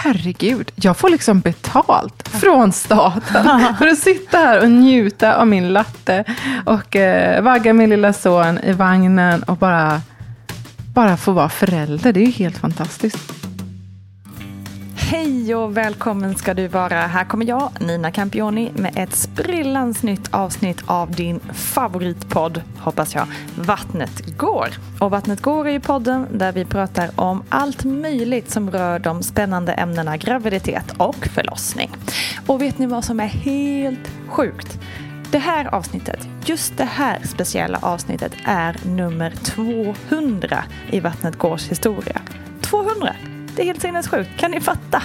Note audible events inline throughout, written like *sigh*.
Herregud, jag får liksom betalt från staten för att sitta här och njuta av min latte och eh, vagga min lilla son i vagnen och bara, bara få vara förälder. Det är ju helt fantastiskt. Hej och välkommen ska du vara. Här kommer jag, Nina Campioni, med ett sprillans nytt avsnitt av din favoritpodd, hoppas jag, Vattnet går. Och Vattnet går är ju podden där vi pratar om allt möjligt som rör de spännande ämnena graviditet och förlossning. Och vet ni vad som är helt sjukt? Det här avsnittet, just det här speciella avsnittet är nummer 200 i Vattnet gårs historia. 200! Det är helt sinnessjukt. Kan ni fatta?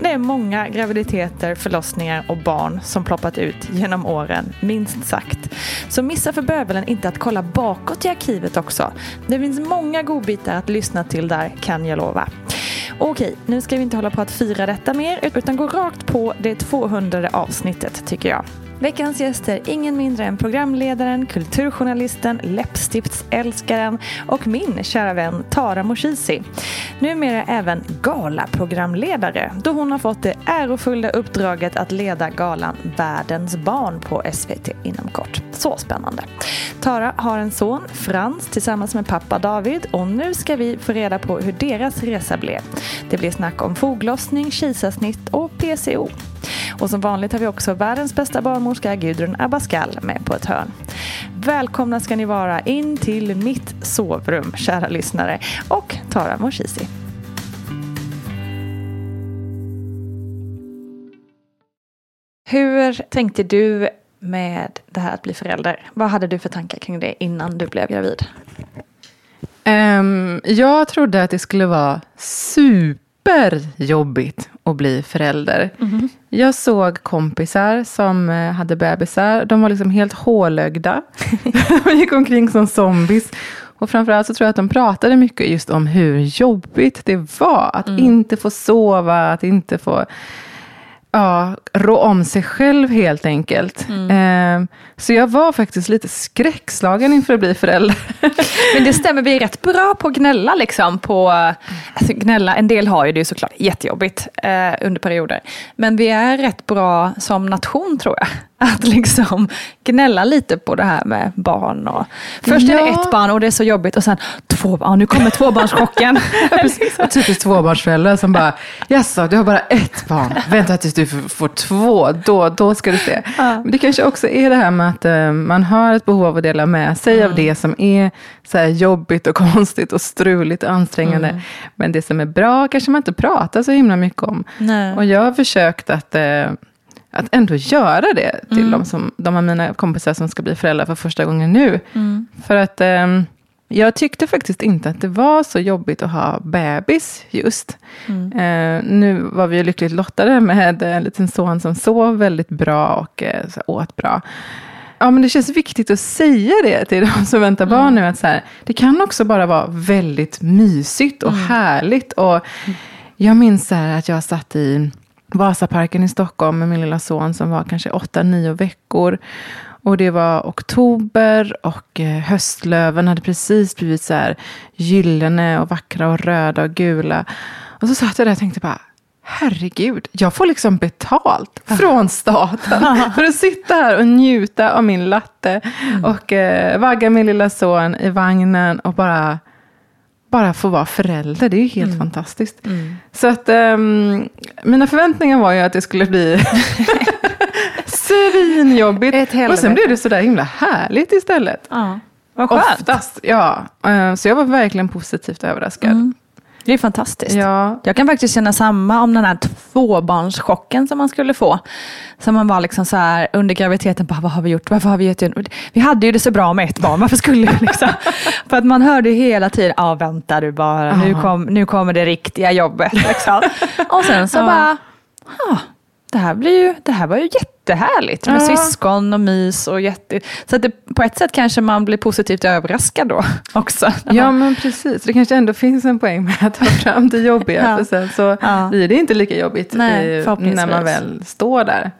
Det är många graviditeter, förlossningar och barn som ploppat ut genom åren, minst sagt. Så missa för bövelen inte att kolla bakåt i arkivet också. Det finns många godbitar att lyssna till där, kan jag lova. Okej, nu ska vi inte hålla på att fira detta mer, utan gå rakt på det 200 avsnittet tycker jag. Veckans gäster, ingen mindre än programledaren, kulturjournalisten, läppstiftsälskaren och min kära vän Tara Moshizi. Numera även galaprogramledare då hon har fått det ärofulla uppdraget att leda galan Världens barn på SVT inom kort. Så spännande. Tara har en son, Frans, tillsammans med pappa David och nu ska vi få reda på hur deras resa blev. Det blir snack om foglossning, kisarsnitt och PCO. Och som vanligt har vi också världens bästa barnmorska Gudrun Abascal med på ett hörn. Välkomna ska ni vara in till mitt sovrum, kära lyssnare, och Tara Moshizi. Hur tänkte du med det här att bli förälder? Vad hade du för tankar kring det innan du blev gravid? Um, jag trodde att det skulle vara super superjobbigt att bli förälder. Mm. Jag såg kompisar som eh, hade bebisar. De var liksom helt hålögda. *laughs* De gick omkring som zombies. Och framförallt så tror jag att de pratade mycket just om hur jobbigt det var att Mm. inte få sova, att inte få... ja, rå om sig själv helt enkelt. Eh, så jag var faktiskt lite skräckslagen inför att bli förälder. *laughs* Men det stämmer, vi är rätt bra på att gnälla. Liksom, på, alltså, gnälla. En del har ju det såklart jättejobbigt eh, under perioder. Men vi är rätt bra som nation tror jag. Att liksom gnälla lite på det här med barn. Och, först är det Ja. ett barn och det är så jobbigt och sen två barn. Nu kommer tvåbarnschocken. *laughs* Typiskt tvåbarnsföräldrar som bara, jaså, du har bara ett barn. Vänta tills du får två, då, då ska du se. Men det kanske också är det här med att eh, man har ett behov av att dela med sig av det som är så jobbigt och *laughs* konstigt och struligt och ansträngande. Men det som är bra kanske man inte pratar så himla mycket om. Nej. Och jag har försökt att, eh, att ändå göra det till de, som, de av mina kompisar som ska bli föräldrar för första gången nu. För att ehm, jag tyckte faktiskt inte att det var så jobbigt att ha bebis just. Eh, nu var vi ju lyckligt lottade med en liten son som sov väldigt bra och eh, åt bra. Ja, men det känns viktigt att säga det till de som väntar barn nu. Att så här, det kan också bara vara väldigt mysigt och härligt. Och jag minns så här att jag satt i Vasaparken i Stockholm med min lilla son som var kanske 8-9 veckor. Och det var oktober och eh, höstlöven hade precis blivit så här gyllene och vackra och röda och gula. Och så satt jag där och tänkte bara, herregud, jag får liksom betalt från staten *laughs* för att sitta här och njuta av min latte och eh, vagga min lilla son i vagnen och bara bara få vara förälder, det är ju helt Mm. fantastiskt. Så att ehm, mina förväntningar var ju att det skulle bli *laughs* svinjobbigt. Och sen blev det sådär himla härligt istället. Ja, vad skönt. Oftast, ja. Eh, Så jag var verkligen positivt överraskad. Mm. Det är fantastiskt. Ja, Jag kan faktiskt känna samma om den här tvåbarnschocken som man skulle få. Som man var liksom så här under graviditeten, bara, vad har vi gjort? Varför har vi gett? Vi hade ju det så bra med ett barn, varför skulle vi liksom? *laughs* För att man hörde hela tiden, ja vänta du bara, nu, kom, nu kommer det riktiga jobbet. Liksom. *laughs* Och sen så bara, ja, det här, blir ju, det här var ju jättehärligt med Ja. syskon och mys. Och jätte... Så att det, på ett sätt kanske man blir positivt överraskad då *laughs* också. ja, men precis. Det kanske ändå finns en poäng med att ta fram det jobbiga. *laughs* Ja. För sen så Ja. blir det inte lika jobbigt Nej, förhoppningsvis. när man väl står där.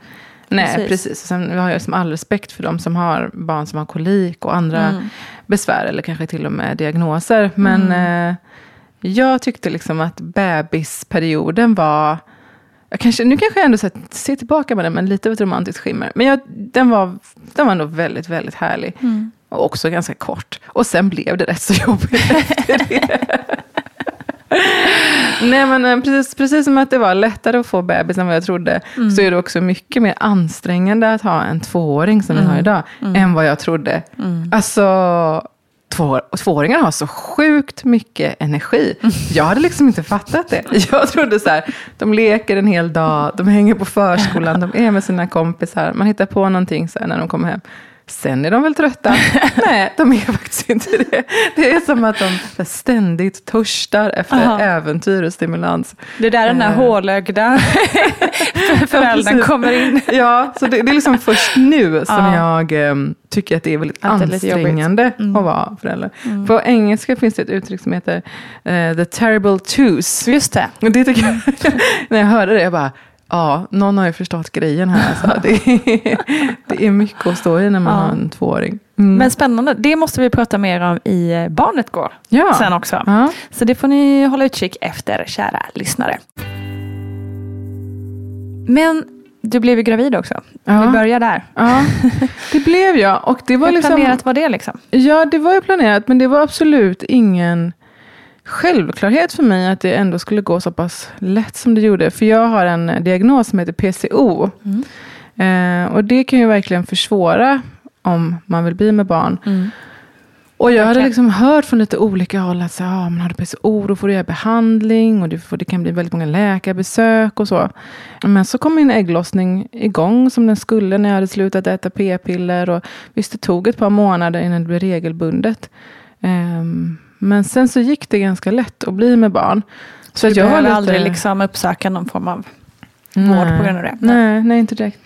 Nej, Precis. precis. Sen har jag som all respekt för de som har barn som har kolik och andra Mm. besvär eller kanske till och med diagnoser. Men Mm. eh, jag tyckte liksom att bebisperioden var jag kanske, nu kanske jag ändå sett, ser tillbaka på den med lite av ett romantiskt skimmer. Men jag, den, var, den var nog väldigt, väldigt härlig. Mm. Och också ganska kort. Och sen blev det rätt så jobbigt *laughs* efter det. Nej men eh, precis, precis som att det var lättare att få bebis än vad jag trodde. Mm. Så är det också mycket mer ansträngande att ha en tvååring som vi Mm. har idag. Än vad jag trodde. Alltså, två, tvååringar har så sjukt mycket energi. Jag hade liksom inte fattat det. Jag trodde så här, de leker en hel dag, de hänger på förskolan, de är med sina kompisar. Man hittar på någonting så när de kommer hem. Sen är de väl trötta? *laughs* Nej, de är faktiskt inte det. Det är som att de här ständigt törstar efter Aha. äventyr och stimulans. Det är där den där Eh. hålögda *laughs* *laughs* föräldern precis. kommer in. Ja, så det, det är liksom först nu som Ja. jag em, tycker att det är väldigt Att det är. Mm. ansträngande att vara förälder. På engelska finns det ett uttryck som heter eh, the terrible twos. Just det. Och det tycker jag, när jag hörde det, jag bara, ja, någon har ju förstått grejen här. Alltså. Det, är, det är mycket att stå i när man Ja. har en tvååring. Mm. Men spännande, det måste vi prata mer om i eh, Barnet går ja. sen också. Ja. Så det får ni hålla utkik efter, kära lyssnare. Men du blev ju gravid också. Ja. Vi börjar där. ja, det blev jag. Och det var Hur liksom... planerat var det liksom? Ja, det var ju planerat, men det var absolut ingen självklarhet för mig att det ändå skulle gå så pass lätt som det gjorde. För jag har en diagnos som heter PCO. Eh, och det kan ju verkligen försvåra om man vill bli med barn. Och jag hade Verkligen. liksom hört från lite olika håll att så, ah, men har du PCO då får du göra behandling och det, får, det kan bli väldigt många läkarbesök och så. Men så kom min ägglossning igång som den skulle när jag hade slutat äta p-piller. Och visst, det tog ett par månader innan det blev regelbundet. Ehm, men sen så gick det ganska lätt att bli med barn. Så, Så att du jag behöver lite- aldrig liksom uppsöka någon form av vård på grund av det? Nej, nej inte direkt.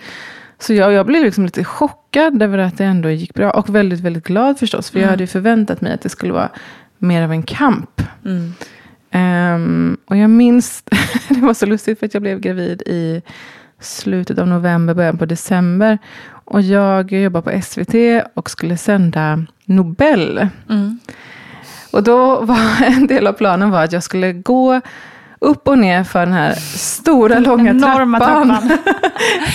Så jag, jag blev liksom lite chockad över att det ändå gick bra. Och väldigt, väldigt glad förstås. För jag hade ju förväntat mig att det skulle vara mer av en kamp. Mm. Ehm, och jag minns, *laughs* det var så lustigt för att jag blev gravid i slutet av november, början på december. Och jag jobbar på SVT och skulle sända Nobel. Mm. Och då var *laughs* en del av planen var att jag skulle gå upp och ner för den här stora, långa Enorma trappan,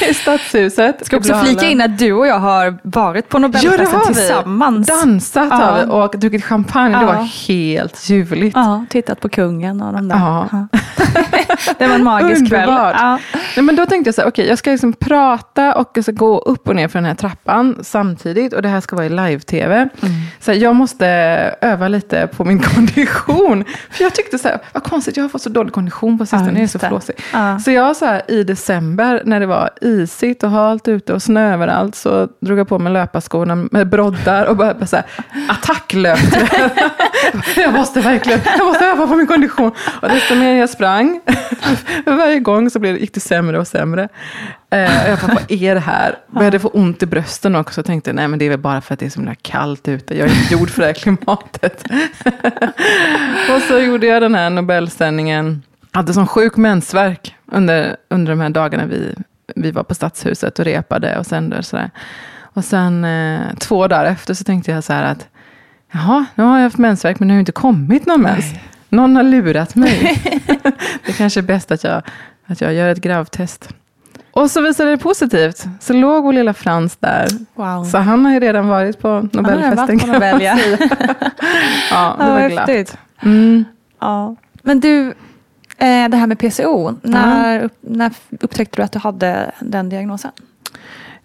*laughs* i Stadshuset. Ska också flika in att du och jag har varit på Ja, det har vi. tillsammans. Dansat Ja. har vi och druckit champagne. Det Ja. var helt ljuvligt. Ja, tittat på kungen och de där. Ja. Ja. *laughs* det var en magisk kväll. Underbart. Ja. Nej, men då tänkte jag så här, okej, jag ska liksom prata och jag ska gå upp och ner för den här trappan samtidigt. Och det här ska vara i live-tv. Mm. Så här, jag måste öva lite på min *laughs* kondition. För jag tyckte så här, vad konstigt, jag har fått så dålig kondition på sistone. Ja, är så flåsig. Ja. Så jag så här, i december, när det var isigt och halt ute och snö överallt, så drog jag på mig löparskorna med broddar och började så här, attacklöpte. *laughs* jag måste verkligen, jag måste öva på min kondition. Och desto mer jag sprang, *laughs* varje gång så blev det, gick det sämre och sämre. Eh, jag bara, vad är det här? Började få ont i brösten också. Och tänkte, nej men det är väl bara för att det är så himla kallt ute. Jag är inte gjord för det här klimatet. *laughs* och så gjorde jag den här Nobelsändningen. Hade sån sjuk mensvärk under, under de här dagarna vi, vi var på Stadshuset och repade och. Och, sådär. och sen eh, två dagar efter så tänkte jag så här att, jaha, nu har jag haft mensvärk men det har ju inte kommit någon mens. Någon har lurat mig. *laughs* det kanske är bäst att jag, att jag gör ett gravtest. Och så visade det positivt. Så låg vår lilla Frans där. Wow. Så han har ju redan varit på Han har Nobelfesten. varit på Nobel, ja. *laughs* ja, det var glatt. Mm. Ja. Men du, eh, det här med PCO. När, upp, när upptäckte du att du hade den diagnosen?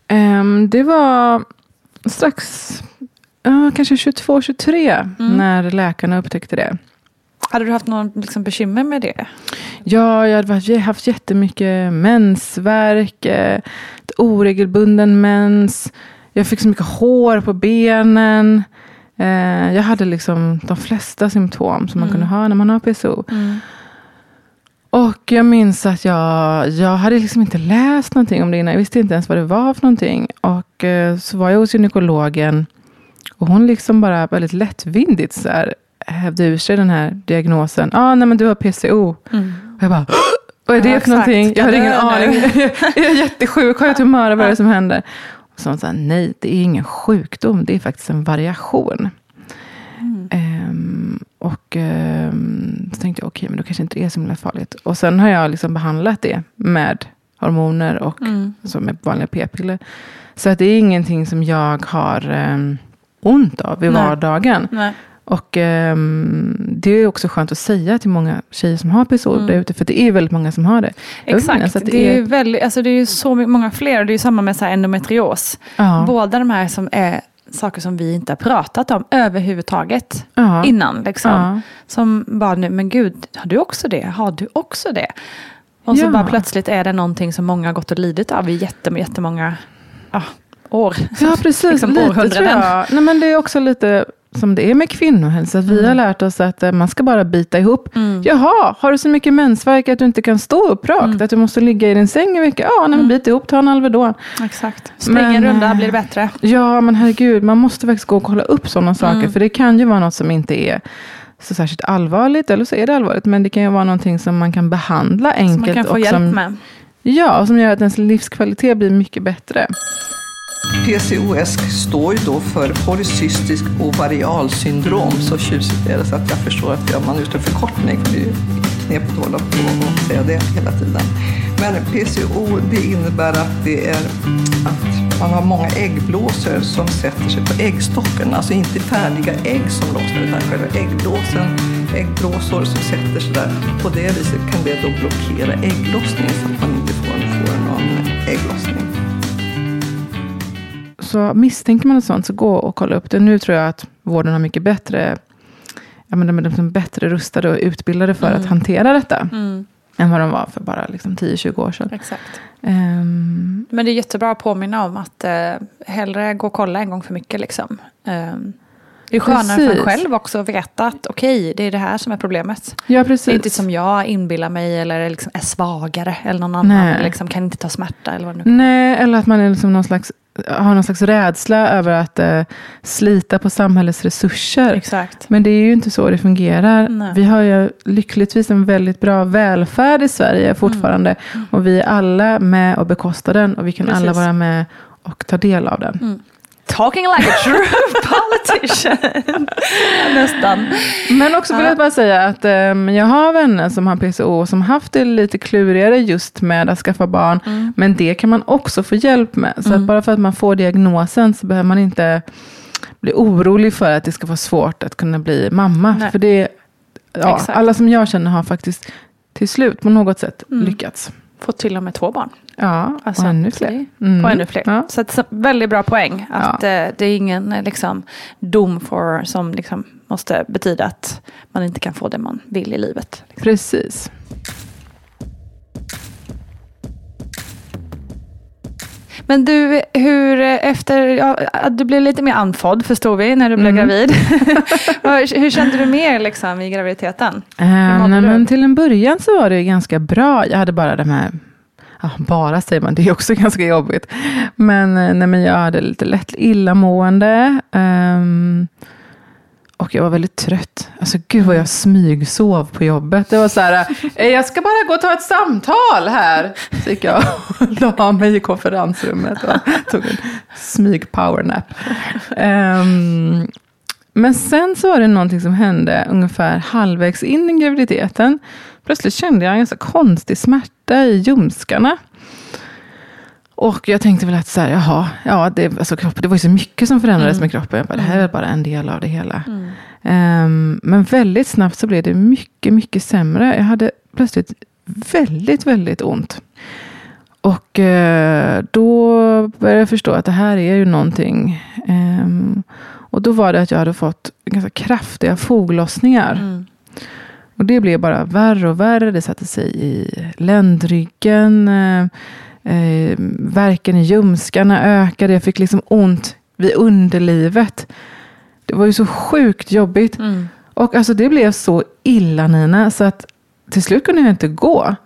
Ehm, det var strax, ja, kanske 22-23, Mm. när läkarna upptäckte det. Hade du haft någon liksom, bekymmer med det? Ja, jag hade haft jättemycket mensvärk, eh, oregelbunden mens. Jag fick så mycket hår på benen. Eh, jag hade liksom de flesta symptom som man kunde ha när man har PCO. Och jag minns att jag, jag hade liksom inte läst någonting om det innan. Jag visste inte ens vad det var för någonting. Och eh, så var jag hos gynekologen. Och hon liksom bara väldigt lättvindigt så här, hävde ur sig den här diagnosen. Ja, ah, nej men du har PCO. Och jag bara, vad är det Ja, för någonting? Jag Ja, ingen aning. *laughs* jag är jättesjuk, har jag tumör? Vad är det som händer? Och så hon sa, nej, det är ingen sjukdom. Det är faktiskt en variation. Ehm, och ehm, så tänkte jag, okej, men då kanske inte det är så himla farligt. Och sen har jag liksom behandlat det med hormoner och alltså med vanliga p-piller. Så att det är ingenting som jag har um, ont av i Nej. vardagen. Nej. Och ehm, det är också skönt att säga till många tjejer som har PCO där ute, för det är väldigt många som har det. Exakt, att det, är ju väldigt, alltså det är så många fler. Och det är ju samma med så endometrios. Ja. Båda de här som är saker som vi inte har pratat om överhuvudtaget Ja. innan. Liksom. Ja. Som bara nu, men gud, har du också det? Har du också det? Och så Ja. bara plötsligt är det någonting som många har gått och lidit av i jättem- jättemånga ja, år. Ja, precis. *laughs* Liksom lite tror jag. Nej, men det är också lite som det är med kvinnohälsa. att Vi har lärt oss att eh, man ska bara bita ihop. Jaha, har du så mycket mensvärk att du inte kan stå upp rakt? Att du måste ligga i din säng i vecka? Ja, nej, men bit ihop, ta en Alvedon. Exakt. Spring en runda eh, blir det bättre. Ja, men herregud, man måste faktiskt gå och kolla upp sådana saker. För det kan ju vara något som inte är så särskilt allvarligt, eller så är det allvarligt. Men det kan ju vara någonting som man kan behandla enkelt. Som man kan få och hjälp som, med. Ja, och som gör att ens livskvalitet blir mycket bättre. PCOS står ju då för polycystisk ovarialsyndrom. Så tjusigt är det så att jag förstår att jag- man är en förkortning. Det är knepigt att hålla på och säga det hela tiden. Men PCO det innebär att det är att man har många äggblåsor som sätter sig på äggstocken. Alltså inte färdiga ägg som lossnar utan själva äggblåsen. Äggblåsor som sätter sig där. På det viset kan det då blockera ägglossningen så att man inte får, får någon ägglossning. Så misstänker man något sånt, så gå och kolla upp det. Nu tror jag att vården har mycket bättre, ja, men de är liksom bättre rustade och utbildade för att hantera detta. Än vad de var för bara liksom 10-20 år sedan. Exakt. Ehm, Men det är jättebra att påminna om att eh, hellre gå och kolla en gång för mycket. Liksom. Eh, det är skönare för en Precis. själv också att veta att okej, det är det här som är problemet. ja, Det är inte precis. som jag inbillar mig eller liksom är svagare eller någon annan. Liksom kan inte ta smärta eller vad det nu Nej, eller att man är liksom någon slags har någon slags rädsla över att eh, slita på samhällets resurser. Exakt. Men det är ju inte så det fungerar. Nej. Vi har ju lyckligtvis en väldigt bra välfärd i Sverige fortfarande. Och vi är alla med och bekostar den. Och vi kan alla Mm. Precis. Mm. vara med och ta del av den. Talking like a true *laughs* politician. *laughs* Nästan. Men också vill jag bara säga att ehm, jag har vänner som har PCO som haft det lite klurigare just med att skaffa barn. Mm. Men det kan man också få hjälp med. Så att bara för att man får diagnosen så behöver man inte bli orolig för att det ska vara svårt att kunna bli mamma. Nej. För det, ja, Exakt. alla som jag känner har faktiskt till slut på något sätt Mm. lyckats. Fått till och med två barn. Ja, Alltså, och ännu fler. Mm. Och ännu fler. Ja. Så, att, så väldigt bra poäng. Att eh, det är ingen eh, liksom, dom för, som liksom, måste betyda att man inte kan få det man vill i livet. Precis. Men du, hur efter, ja, att du blev lite mer andfådd förstår vi när du blev Mm. gravid. *laughs* *laughs* hur, kände du mer liksom, i graviditeten? Mådde nej, men till en början så var det ganska bra. Jag hade bara de här, ja, bara säger man, det är också *laughs* ganska jobbigt. Men, eh, nej, men jag hade lite lätt illamående. ehm, och jag var väldigt trött. Alltså gud vad jag smygsov på jobbet. Det var så här, eh, jag ska bara gå och ta ett samtal här. Så gick jag och *laughs* la mig i konferensrummet och tog en smyg powernap. Um, men sen så var det någonting som hände ungefär halvvägs in i graviditeten. Plötsligt kände jag en ganska konstig smärta i ljumskarna. Och jag tänkte väl att så här, jaha, ja, det, alltså kroppen, det var ju så mycket som förändrades med kroppen. Jag bara, det här är bara en del av det hela. Ehm, men väldigt snabbt så blev det mycket, mycket sämre. Jag hade plötsligt väldigt, väldigt ont. Och eh, då började jag förstå att det här är ju någonting. Ehm, och då var det att jag hade fått ganska kraftiga foglossningar. Och det blev bara värre och värre. Det satte sig i ländryggen. Eh, eh, verken i ljumskarna ökade. Jag fick liksom ont vid underlivet. Det var ju så sjukt jobbigt. Och alltså det blev så illa Nina. Så att till slut kunde jag inte gå.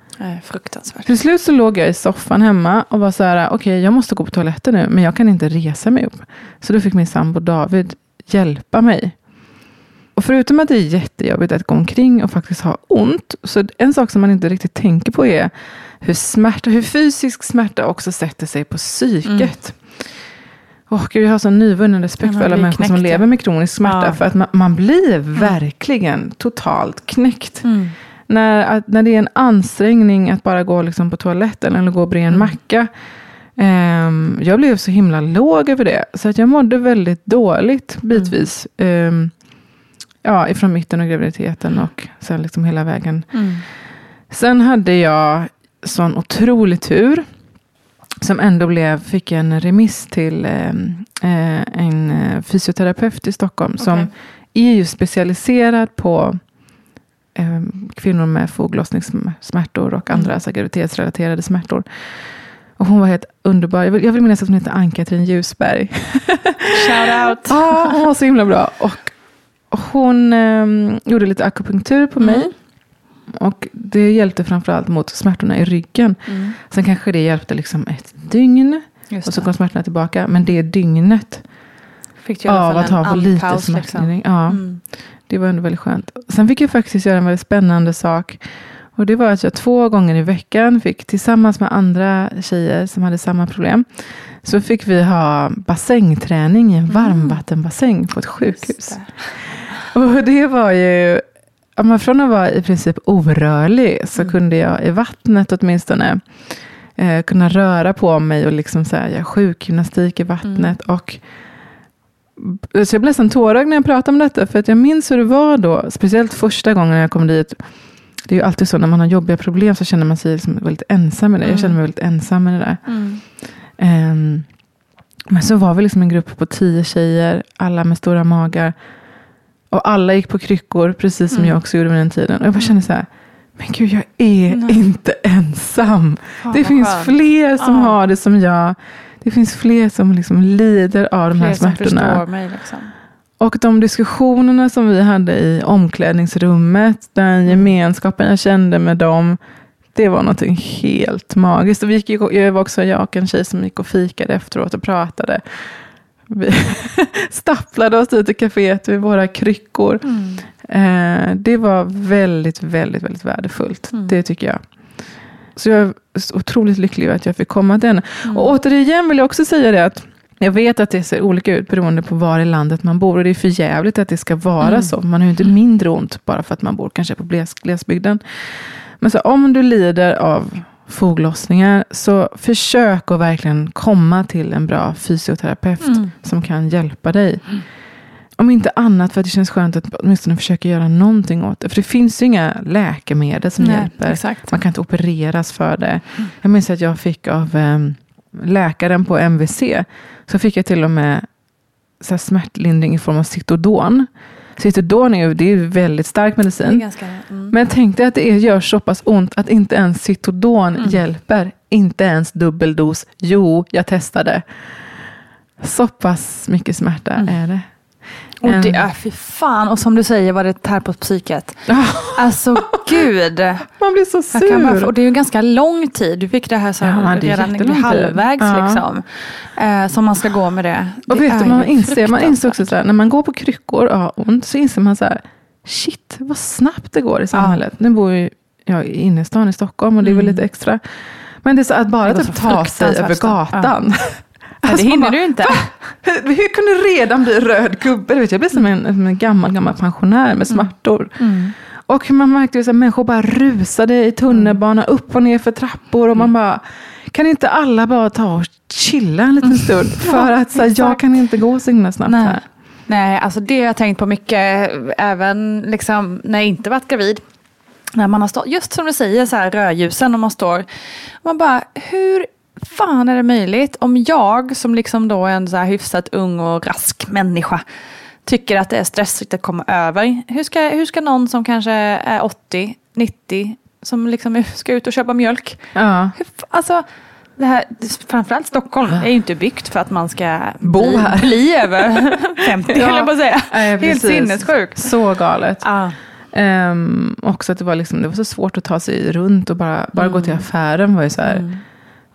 Fruktansvärt. Till slut så låg jag i soffan hemma och var så här, okej jag måste gå på toaletten nu, men jag kan inte resa mig upp. Så då fick min sambo David hjälpa mig. Och förutom att det är jättejobbigt att gå omkring och faktiskt ha ont, så en sak som man inte riktigt tänker på är hur, smärta, hur fysisk smärta också sätter sig på psyket. Åh gud, jag har sån nyvunnen respekt Ja, för alla människor som knäckt, lever ja. med kronisk smärta. Ja. För att man, man blir verkligen totalt knäckt. Mm. När, att, när det är en ansträngning att bara gå liksom på toaletten eller gå bredvid en macka. Ehm, jag blev så himla låg över det. Så att jag mådde väldigt dåligt bitvis. Ehm, ja, ifrån mitten av graviditeten och sen liksom hela vägen. Sen hade jag sån otrolig tur. Som ändå blev, fick en remiss till ehm, eh, en eh, fysioterapeut i Stockholm. Som Okej. är ju specialiserad på eh, kvinnor med foglossningssmärtor och andra alltså, graviditetsrelaterade smärtor. Och hon var helt underbar. Jag vill, jag vill minnas att hon hette Ann-Katrin Ljusberg. Shout out. *laughs* Ja, hon var så himla bra. Och hon ehm, gjorde lite akupunktur på mig. Och det hjälpte framförallt mot smärtorna i ryggen. Sen kanske det hjälpte liksom ett dygn. Och så kom smärtorna tillbaka. Men det dygnet Fick du av att ha på lite andpaus, smärtlindring. liksom. Ja, Mm. det var ändå väldigt skönt. Sen fick jag faktiskt göra en väldigt spännande sak. Och det var att jag två gånger i veckan fick tillsammans med andra tjejer som hade samma problem. Så fick vi ha bassängträning i en varmvattenbassäng på ett sjukhus. Mm. Och det var ju, men från att vara i princip orörlig så Mm. kunde jag i vattnet åtminstone eh, kunna röra på mig och liksom så här, sjukgymnastik i vattnet. Mm. Och, så jag blev nästan tårögd när jag pratade om detta. För att jag minns hur det var då, speciellt första gången jag kom dit. Det är ju alltid så när man har jobbiga problem så känner man sig liksom väldigt ensam med det. Jag känner mig väldigt ensam med det där. Mm. Ehm, men så var vi liksom en grupp på tio tjejer, alla med stora magar. Och alla gick på kryckor, precis som jag också gjorde vid den tiden. Och jag bara kände så här, men gud jag är inte ensam. Fan, det finns skönt. fler som Ja. har det som jag. Det finns fler som liksom lider av de här Fler som smärtorna. förstår mig. Liksom. Och de diskussionerna som vi hade i omklädningsrummet, den gemenskapen jag kände med dem, Det var någonting helt magiskt. Och vi gick, jag var också jag och en tjej som gick och fikade efteråt och pratade. Vi *laughs* stapplade oss dit i kaféet med våra kryckor. Mm. Eh, det var väldigt, väldigt, väldigt värdefullt. Mm. Det tycker jag. Så jag är otroligt lycklig att jag fick komma till henne. Mm. Och återigen vill jag också säga det att jag vet att det ser olika ut beroende på var i landet man bor. Och det är för jävligt att det ska vara mm. så. Man har ju inte mindre ont bara för att man bor kanske på glesbygden. Men så om du lider av foglossningar, så försök att verkligen komma till en bra fysioterapeut mm. som kan hjälpa dig. Mm. Om inte annat för att det känns skönt att åtminstone försöka göra någonting åt det. För det finns ju inga läkemedel som Nej, hjälper. Exakt. Man kan inte opereras för det. Mm. Jag minns att jag fick av um, läkaren på MVC, så fick jag till och med så smärtlindring i form av Citodon. Citodon är ju det är väldigt stark medicin. Ganska, mm. Men tänk dig att det gör så pass ont att inte ens Citodon mm. hjälper. Inte ens dubbeldos. Jo, jag testade. Så pass mycket smärta mm. är det. Och det är, fy fan, och som du säger var det tär på psyket. *laughs* Alltså gud. Man blir så sur. Bara, och det är ju ganska lång tid. Du fick det här så ja, det redan halvvägs ja. liksom. Eh, som man ska gå med det. Och det vet du, man inser, man inser också så här, när man går på kryckor och har ont så inser man så här, shit vad snabbt det går i samhället. Ja. Nu bor ju jag i innerstan i Stockholm och det är väl mm. lite extra. Men det är så att bara typ ta sig över gatan. Ja. *laughs* Alltså, det hinner bara, du inte. Hur, hur kunde det redan bli röd gubbe? vet, jag blir som en, en gammal, gammal pensionär med smärtor. Mm. mm. Och man märkte att människor bara rusade i tunnelbanan, mm. upp och ner för trappor. Och man bara, kan inte alla bara ta och chilla en liten stund? *laughs* För att så, jag kan inte gå så himla snabbt Nej. här. Nej, alltså det har jag tänkt på mycket, även liksom när jag inte varit gravid. När man har stått, just som du säger, så här rödljusen och man står. Man bara, hur fan är det möjligt om jag som liksom då är en så här hyfsat ung och rask människa tycker att det är stressigt att komma över. Hur ska, hur ska någon som kanske är 80, 90, som liksom *laughs* ska ut och köpa mjölk. Ja. Hur, alltså, det här, framförallt Stockholm är ju inte byggt för att man ska Bo här. bli över 50, *laughs* ja. eller på säga. Ja, Helt sinnessjukt. Så galet. Ja. Um, också att det var, liksom, det var så svårt att ta sig runt och bara, bara mm. gå till affären var ju så här. Mm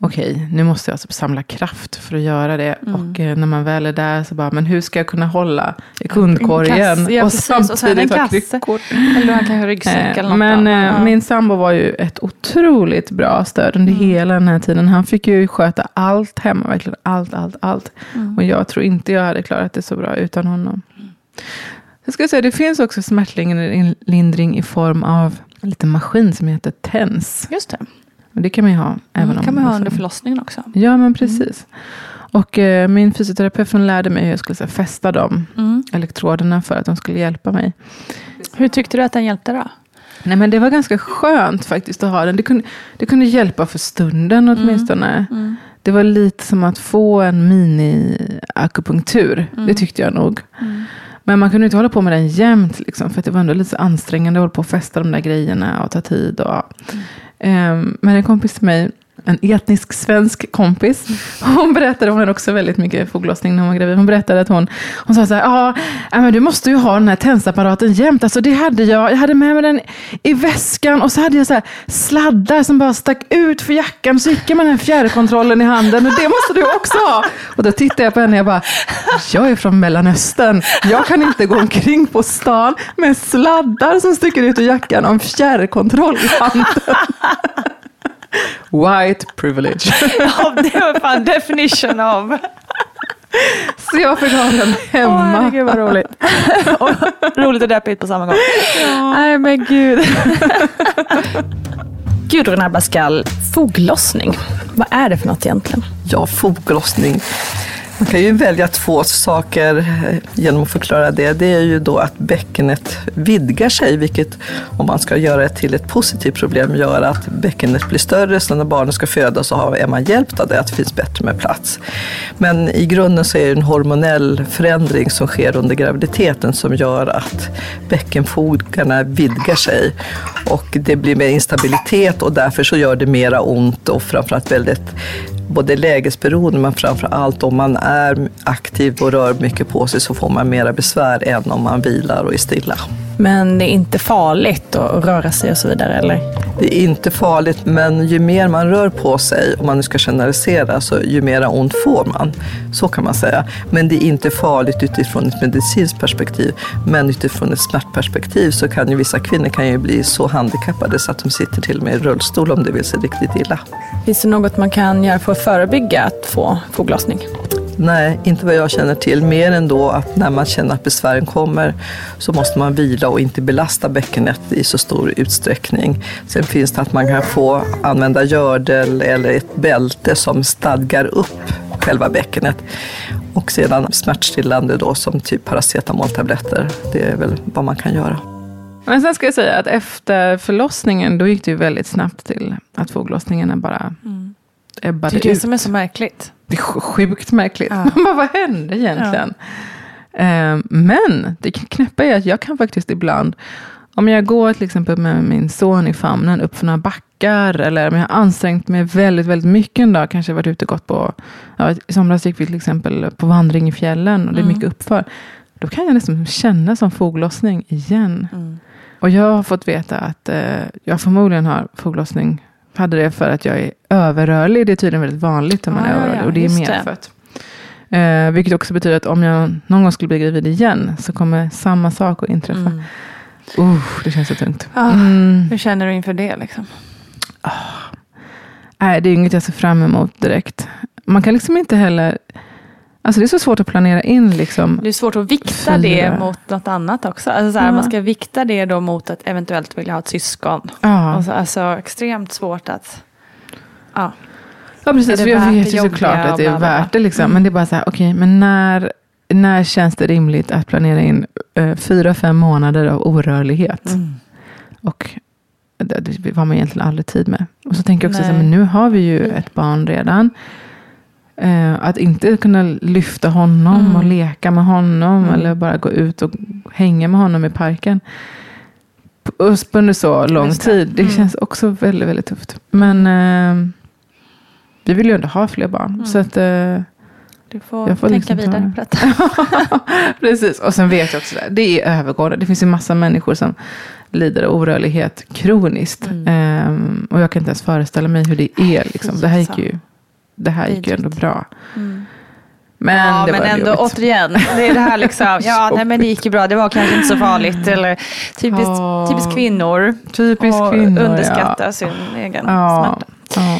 okej, nu måste jag alltså samla kraft för att göra det. Mm. Och eh, när man väl är där så bara, men hur ska jag kunna hålla i kundkorgen ja, och samtidigt ha kryckor? Eller han kan ha ryggsäck eh, eller något. Men eh, ja. min sambo var ju ett otroligt bra stöd under mm. hela den här tiden. Han fick ju sköta allt hemma, verkligen allt, allt, allt. Mm. Och jag tror inte jag hade klarat det så bra utan honom. Jag ska säga, det finns också smärtlindring i form av en liten maskin som heter TENS. Just det. Det kan man ju ha. Även mm, om kan man ha under förlossningen också. Ja, men precis. Mm. Och eh, min fysioterapeut lärde mig hur jag skulle så, fästa de mm. elektroderna för att de skulle hjälpa mig. Hur tyckte du att den hjälpte då? Nej, men det var ganska skönt faktiskt att ha den. Det kunde, det kunde hjälpa för stunden mm. åtminstone. Mm. Det var lite som att få en mini-akupunktur. Det mm. tyckte jag nog. Mm. Men man kunde inte hålla på med den jämt. Liksom, för det var ändå lite ansträngande att hålla på och fästa de där grejerna och ta tid. Och, Um, men en kompis till mig, en etnisk svensk kompis, hon berättade, hon hade också väldigt mycket foglossning när hon var gravid, hon berättade att hon, hon sa så här, ah, ja, men du måste ju ha den här tensapparaten jämt. Alltså det hade jag, jag hade med mig den i väskan och så hade jag så här sladdar som bara stack ut för jackan. Så gick jag med den här fjärrkontrollen i handen och det måste du också ha. Och då tittade jag på henne och jag bara, jag är från Mellanöstern. Jag kan inte gå omkring på stan med sladdar som sticker ut ur jackan och en fjärrkontroll i handen. White privilege. *laughs* ja, det var fan definition of. Så jag fick ha den hemma. Åh, herregud vad roligt. *laughs* roligt och deppigt på samma gång. Ja. Nej men gud. Gudrun Abascal, foglossning. Vad är det för något egentligen? Ja, foglossning man kan ju välja två saker eh, genom att förklara det. Det är ju då att bäckenet vidgar sig, vilket om man ska göra det till ett positivt problem gör att bäckenet blir större, så när barnet ska födas så är man hjälpt av det, att det finns bättre med plats. Men i grunden så är det en hormonell förändring som sker under graviditeten som gör att bäckenfogarna vidgar sig och det blir mer instabilitet och därför så gör det mera ont och framförallt väldigt både lägesberoende men framför allt om man är aktiv och rör mycket på sig så får man mera besvär än om man vilar och är stilla. Men det är inte farligt att röra sig och så vidare eller? Det är inte farligt men ju mer man rör på sig, om man nu ska generalisera, så ju mera ont får man. Så kan man säga. Men det är inte farligt utifrån ett medicinskt perspektiv. Men utifrån ett smärtperspektiv så kan ju vissa kvinnor kan ju bli så handikappade så att de sitter till och med i rullstol om det vill sig riktigt illa. Finns det något man kan göra för att förebygga att få foglossning? Nej, inte vad jag känner till. Mer än då att när man känner att besvären kommer så måste man vila och inte belasta bäckenet i så stor utsträckning. Sen finns det att man kan få använda gördel eller ett bälte som stadgar upp själva bäckenet. Och sedan smärtstillande då som typ paracetamoltabletter. Det är väl vad man kan göra. Men sen ska jag säga att efter förlossningen, då gick det ju väldigt snabbt till att foglossningarna bara mm. ebbade ut. Det är det som är så märkligt. Det är sjukt märkligt. Ja. *laughs* Man bara, vad hände egentligen? Ja. Ehm, men det knäppa är att jag kan faktiskt ibland, om jag går till exempel med min son i famnen upp för några backar, eller om jag har ansträngt mig väldigt, väldigt mycket en dag, kanske varit ute och gått på, ja, i somras gick vi till exempel på vandring i fjällen, och det är mm. mycket uppför. Då kan jag nästan känna som foglossning igen. Mm. Och jag har fått veta att eh, jag förmodligen har foglossning hade det för att jag är överrörlig. Det är tydligen väldigt vanligt om man ah, är överrörlig. Ja, och det är medfött. Eh, vilket också betyder att om jag någon gång skulle bli gravid igen så kommer samma sak att inträffa. Mm. Uh, det känns så tungt. Ah, mm. Hur känner du inför det? Liksom? Ah. Nej, det är inget jag ser fram emot direkt. Man kan liksom inte heller Alltså det är så svårt att planera in. Liksom, det är svårt att vikta det mot något annat också. Alltså så här, ja. Man ska vikta det då mot att eventuellt vilja ha ett syskon. Ja. Och så, alltså extremt svårt att... Ja, ja precis. Jag vet ju såklart att det är värt det. Liksom. Mm. Men det är bara så här, okej, okay, men när, när känns det rimligt att planera in uh, fyra, fem månader av orörlighet? Mm. Och det, det har man egentligen aldrig tid med. Och så tänker jag också, så här, men nu har vi ju ett barn redan. Eh, att inte kunna lyfta honom mm. och leka med honom. Mm. Eller bara gå ut och hänga med honom i parken. Under så lång det. tid. Det mm. känns också väldigt, väldigt tufft. Men eh, vi vill ju ändå ha fler barn. Mm. Så att, eh, du får, jag får tänka liksom vidare på detta. *laughs* Precis, och sen vet jag också det. Det är övergående. Det finns ju massa människor som lider av orörlighet kroniskt. Mm. Um, och jag kan inte ens föreställa mig hur det är. Liksom. Det här gick ju det här gick ju ändå bra. Mm. Men, ja, det men ändå jobbigt. återigen, det är det här liksom, *laughs* ja nej men det gick ju bra, det var kanske inte så farligt. Eller typiskt, oh. typiskt kvinnor. Typiskt kvinnor, underskatta ja. sin egen ja. smärta. Ja.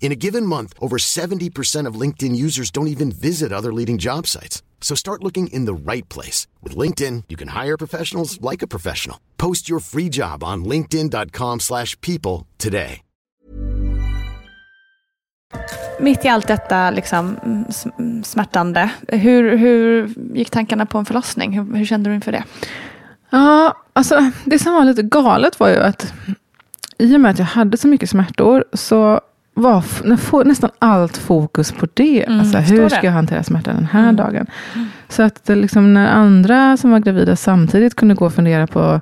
In a given month, over 70% of LinkedIn users don't even visit other leading job sites. So start looking in the right place. With LinkedIn, you can hire professionals like a professional. Post your free job on linkedin.com slash people today. Mitt i allt detta liksom, smärtande, hur, hur gick tankarna på en förlossning? Hur, hur kände du inför det? Ja, alltså det som var lite galet var ju att i och med att jag hade så mycket smärtor så var nästan allt fokus på det. Mm, alltså, hur ska jag hantera smärtan den här dagen? Så att liksom, när andra som var gravida samtidigt kunde gå och fundera på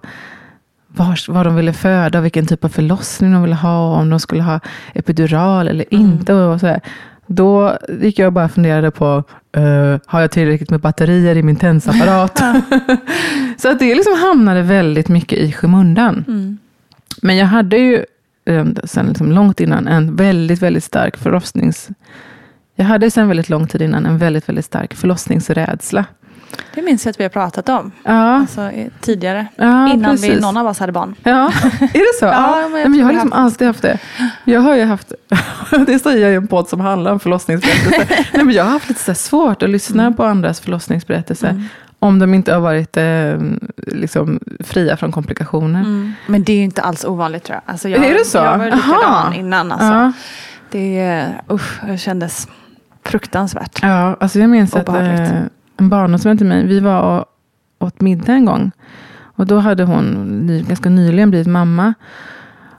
var, var de ville föda, vilken typ av förlossning de ville ha, om de skulle ha epidural eller Mm. inte. Och så här. Då gick jag och bara funderade på, eh, har jag tillräckligt med batterier i min tensapparat? *laughs* så att det liksom hamnade väldigt mycket i skymundan. Mm. Men jag hade ju Eh, sen liksom långt innan en väldigt, väldigt stark förlossnings... Jag hade sen väldigt lång tid innan en väldigt, väldigt stark förlossningsrädsla. Det minns jag att vi har pratat om Ja, alltså, tidigare. ja innan vi, någon av oss hade barn. Ja, är det så? *laughs* Ja, ja, men jag men jag, har liksom haft- alltid haft det. Jag har ju haft, *laughs* det säger jag i en podd som handlar om förlossningsberättelser. *laughs* Nej, men jag har haft lite svårt att lyssna Mm. på andras förlossningsberättelser. Om de inte har varit eh, liksom, fria från komplikationer. Men det är ju inte alls ovanligt tror jag. Alltså, jag Är det så? Jag var likadan Aha. innan. Alltså. Ja. Det, usch, det kändes fruktansvärt. Ja, alltså jag minns att eh, en barndomsvän till mig, vi var och åt middag en gång. Och då hade hon ganska nyligen blivit mamma.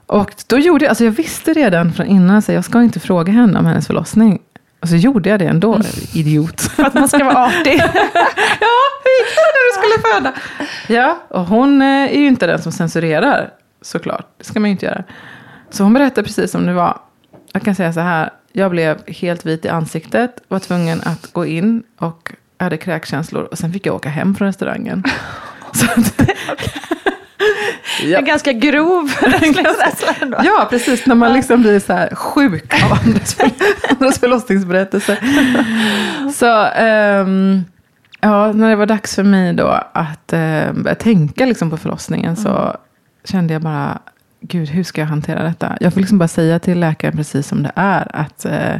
Och då gjorde jag, alltså jag visste redan från innan, så jag ska inte fråga henne om hennes förlossning. Och så gjorde jag det ändå, idiot. *laughs* För att man ska vara artig. *laughs* ja, hur gick det när du skulle föda? Ja, och hon eh, är ju inte den som censurerar, såklart. Det ska man ju inte göra. Så hon berättade precis som det var. Jag kan säga så här, jag blev helt vit i ansiktet, var tvungen att gå in och hade kräkkänslor. Och sen fick jag åka hem från restaurangen. *laughs* Så att, *laughs* En ganska grov *laughs* rädsla ändå. Ja, precis. När man liksom blir så här sjuk av andras, andras förlossningsberättelser. Så ehm, ja, när det var dags för mig då att eh, börja tänka liksom på förlossningen så kände jag bara, gud, hur ska jag hantera detta? Jag får liksom bara säga till läkaren precis som det är att eh,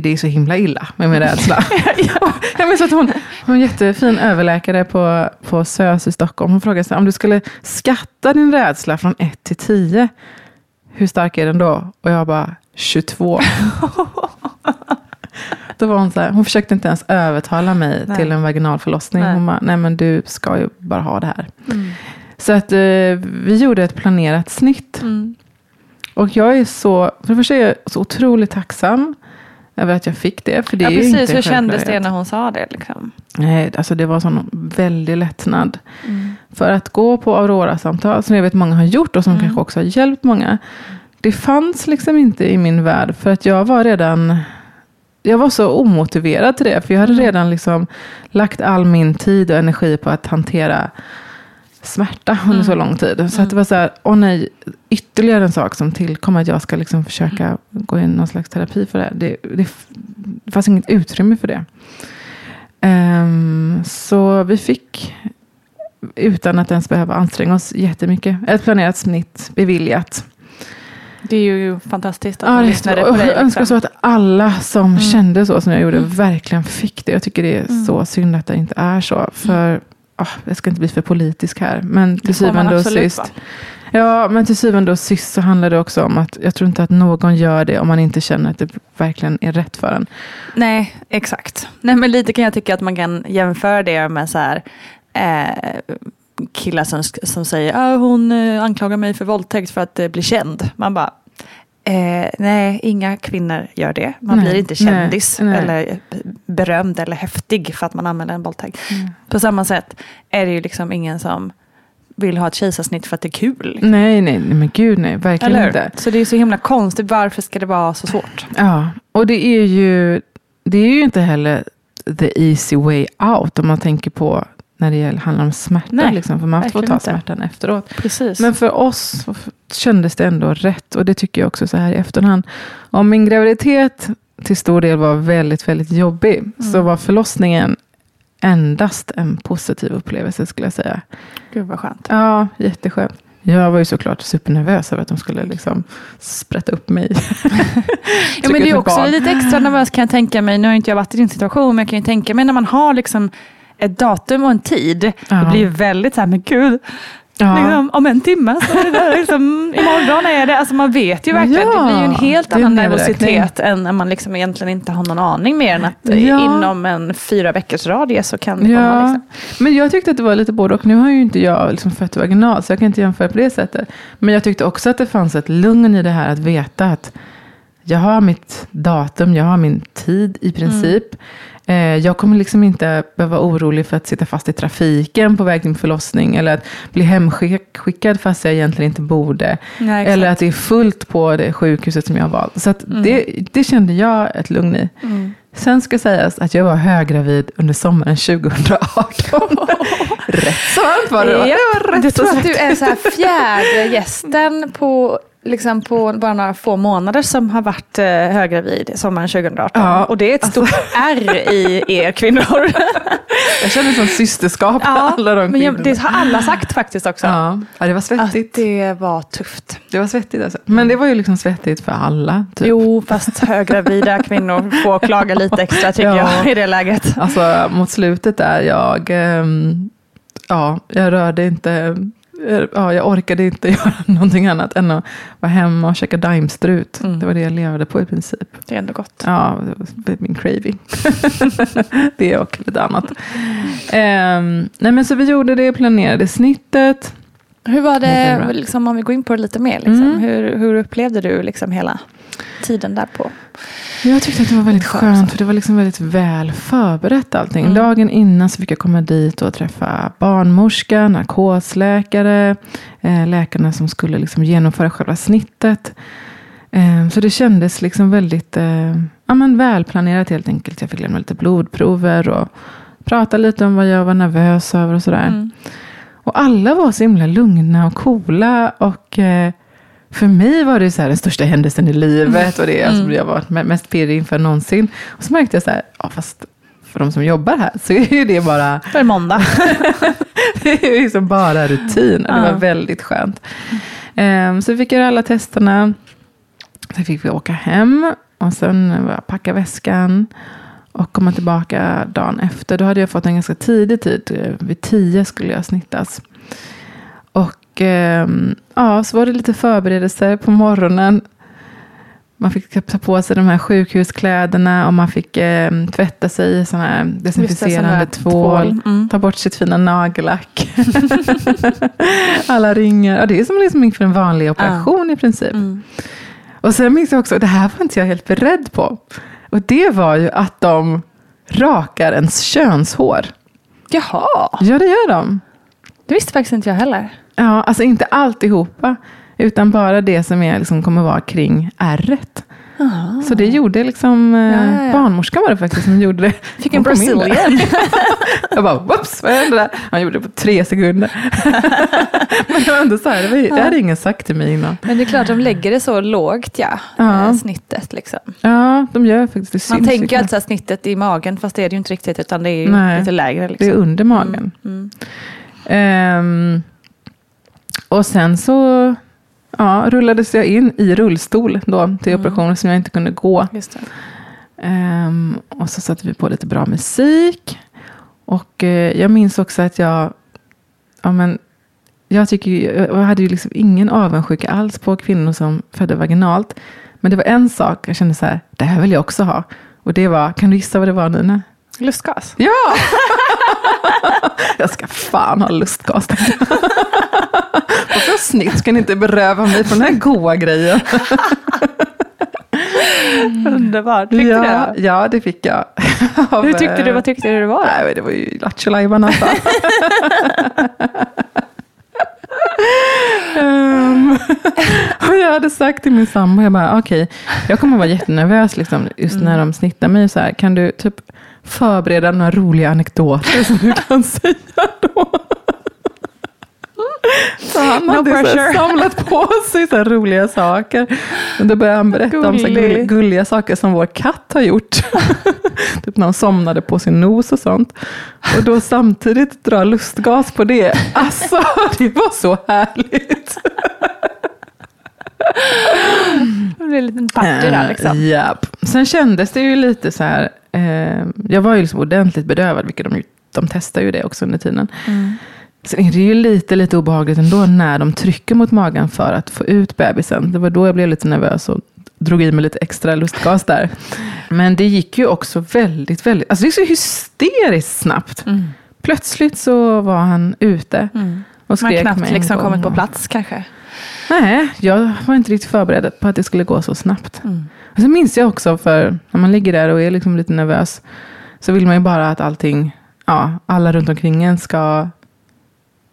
det är så himla illa med min rädsla. *laughs* jag minns att hon, hon är en jättefin överläkare på, på SÖS i Stockholm. Hon frågade här, om du skulle skatta din rädsla från 1 till 10, hur stark är den då? Och jag bara, 22. *laughs* Då var hon så här, hon försökte inte ens övertala mig Nej. till en vaginal förlossning. Nej. Hon bara, nej men du ska ju bara ha det här. Så att eh, vi gjorde ett planerat snitt. Mm. Och jag är så, för det första är jag så otroligt tacksam över att jag fick det. För det Ja, är ju precis. inte en Hur kändes det när hon sa det? Liksom? Nej, alltså det var sån väldig lättnad. Mm. För att gå på Aurora-samtal, som jag vet många har gjort och som Mm. kanske också har hjälpt många. Det fanns liksom inte i min värld, för att jag var redan... Jag var så omotiverad till det, för jag hade Mm. redan liksom lagt all min tid och energi på att hantera smärta under Mm. så lång tid. Så att det var så här, åh nej, ytterligare en sak som tillkom, att jag ska liksom försöka gå in i någon slags terapi för det. här. Det, det, det fanns inget utrymme för det. Ehm, så vi fick, utan att ens behöva anstränga oss jättemycket, ett planerat snitt beviljat. Det är ju fantastiskt att Ja, det lyssnade på dig. jag önskar Liksom. så att alla som Mm. kände så som jag gjorde verkligen fick det. Jag tycker det är så synd att det inte är så. För ah, jag ska inte bli för politisk här. Men till syvende och sist. vara. Ja, men till syvende och sist så handlar det också om att jag tror inte att någon gör det om man inte känner att det verkligen är rätt för en. Nej, exakt. Nej, men lite kan jag tycka att man kan jämföra det med så här, eh, killar som, som säger att hon eh, anklagar mig för våldtäkt för att eh, bli känd. Man bara, Eh, nej, inga kvinnor gör det. Man Nej, blir inte nej, kändis nej. eller berömd eller häftig för att man anmäler en våldtäkt. Mm. På samma sätt är det ju liksom ingen som vill ha ett kejsarsnitt för att det är kul. Liksom. Nej, nej, nej, men gud nej, verkligen Eller inte. Så det är så himla konstigt. Varför ska det vara så svårt? Ja, och det är ju, det är ju inte heller the easy way out om man tänker på när det gäller, handlar om smärta. Nej, liksom, för man får ta inte. smärtan efteråt. Precis. Men för oss kändes det ändå rätt. Och det tycker jag också så här i efterhand. Om min graviditet till stor del var väldigt, väldigt jobbig. Så Mm. var förlossningen endast en positiv upplevelse skulle jag säga. Gud vad skönt. Ja, jätteskönt. Jag var ju såklart supernervös över att de skulle liksom sprätta upp mig. *laughs* *laughs* Ja, men det är också lite extra nervös kan jag tänka mig. Nu har inte jag varit i din situation, men jag kan ju tänka mig när man har liksom ett datum och en tid. Ja. Det blir ju väldigt så här, men gud, Ja. liksom, om en timme så är det där, liksom, *laughs* imorgon är det. Alltså man vet ju verkligen, Ja, det blir ju en helt annan nervositet än när man liksom egentligen inte har någon aning mer än att Ja. inom en fyra veckors radie så kan det komma. Ja, Liksom. men jag tyckte att det var lite både och. Nu har ju inte jag liksom fött vaginalt, så jag kan inte jämföra på det sättet. Men jag tyckte också att det fanns ett lugn i det här att veta att jag har mitt datum, jag har min tid i princip. Eh, Jag kommer liksom inte behöva vara orolig för att sitta fast i trafiken på väg till min förlossning. Eller att bli hemskickad fast jag egentligen inte borde. Nej, eller att det är fullt på det sjukhuset som jag har valt. Så att det, det kände jag ett lugn i. Sen ska sägas att jag var höggravid under sommaren 2018. *laughs* rätt så varmt var det. va? Japp. Det var rätt tror att du är så här fjärde gästen på, liksom på bara några få månader som har varit eh, höggravid sommaren 2018. Ja, och det är ett stort R i er kvinnor. Jag känner som systerskap med alla de men jag, det har alla sagt faktiskt också. Ja, ja, det var Att svettigt. det var tufft. Det var svettigt alltså. Men det var ju liksom svettigt för alla. Typ. Jo, fast högravida kvinnor får klaga lite extra tycker Ja. jag i det läget. Alltså mot slutet där, jag, ehm, ja, jag rörde inte, ja, jag orkade inte *laughs* göra någonting annat än att vara hemma och käka daimstrut. Mm. Det var det jag levde på i princip. Det är ändå gott. Ja, det var min craving. *laughs* det och lite annat. Ehm, nej men så vi gjorde det, planerade snittet. Hur var Det liksom, om vi går in på det lite mer, liksom, Mm. hur, hur upplevde du liksom hela tiden därpå? Jag tyckte att det var väldigt Skönt. för det var liksom väldigt väl förberett allting. Mm. Dagen innan så fick jag komma dit och träffa barnmorska, narkosläkare, eh, läkarna som skulle liksom genomföra själva snittet. Eh, så det kändes liksom väldigt eh, ja, men välplanerat helt enkelt. Jag fick lämna lite blodprover och prata lite om vad jag var nervös över och sådär. Mm. Och alla var så himla lugna och coola. Och eh, för mig var det så här den största händelsen i livet. Och det är alltså, jag var mest pirrig inför någonsin. Och så märkte jag så här, ja fast för de som jobbar här så är ju det bara, *laughs* är måndag. *laughs* det är ju liksom bara rutin. Och det var väldigt skönt. Ehm, så vi fick göra alla testerna. Sen fick vi åka hem. Och sen packa väskan. Och komma tillbaka dagen efter. Då hade jag fått en ganska tidig tid. Eh, Vid tio skulle jag snittas. Och ehm, ja, så var det lite förberedelser på morgonen. Man fick ta på sig de här sjukhuskläderna och man fick eh, tvätta sig i sån här desinficerande här tvål. tvål. Mm. Ta bort sitt fina nagellack. *laughs* Alla ringar. Ja, det är som liksom inför en vanlig operation i princip. Mm. Och sen minns jag också, det här var inte jag helt beredd på. Och det var ju att de rakar ens könshår. Jaha, Ja, det gör de. det visste faktiskt inte jag heller. Ja, alltså inte alltihopa. Utan bara det som är, liksom, kommer vara kring ärret. Så det gjorde liksom, eh, Ja, ja, ja. barnmorskan var det faktiskt som gjorde det. *laughs* Fick en. Brazilian. *laughs* Jag bara, whoops, vad hände där? Han gjorde det på tre sekunder. *laughs* Men det var ändå så här, det, var, det hade ingen sagt till mig innan. Men det är klart, de lägger det så lågt, ja. Ja. eh, Snittet liksom. Ja, de gör faktiskt, det Man ju tänker knappt. alltså att snittet i magen, fast det är det ju inte riktigt, utan det är ju Nej. lite lägre. Det Liksom. är under magen. Mm. Ehm, och sen så ja, rullades jag in i rullstol då, till operationen som jag inte kunde gå. Ehm, och så satte vi på lite bra musik. Och eh, jag minns också att jag, ja men, jag tycker jag hade ju liksom ingen avundsjuka alls på kvinnor som födde vaginalt. Men det var en sak jag kände så här, det här vill jag också ha. Och det var, kan du gissa vad det var Nina? Lustgas. Ja! *laughs* jag ska fan ha lustgas. Varför snitt ska ni inte beröva mig från den här goa grejen? Underbart. Fick ja, du det? Ja, det fick jag. Av, Hur tyckte du, eh, vad tyckte du det var? Nej, det var ju lattjo alltså. Ehm, *laughs* och jag hade sagt till min sambo, jag bara, okej, jag kommer vara jättenervös liksom, just när de snittar mig. Så här, kan du typ förbereda några roliga anekdoter som du kan *laughs* säga då? Så han No hade så samlat på sig så roliga saker. Och då började han berätta om så Gullig. gull- gulliga saker som vår katt har gjort. *laughs* typ när hon somnade på sin nos och sånt. Och då samtidigt dra lustgas på det. Alltså, *laughs* det var så härligt. Det blev en liten party där liksom. Eh, Japp. Sen kändes det ju lite så här. Eh, jag var ju liksom ordentligt bedövad, vilket de, de testar ju det också under tiden. Mm. Sen är det ju lite, lite obehagligt ändå när de trycker mot magen för att få ut bebisen. Det var då jag blev lite nervös och drog i mig lite extra lustgas där. Men det gick ju också väldigt, väldigt, alltså det är så hysteriskt snabbt. Mm. Plötsligt så var han ute och Man har skrek knappt med en liksom kommit på plats kanske. Nej, jag var inte riktigt förberedd på att det skulle gå så snabbt. Mm. Och så minns jag också, för när man ligger där och är liksom lite nervös, så vill man ju bara att allting, ja, alla runt omkring en ska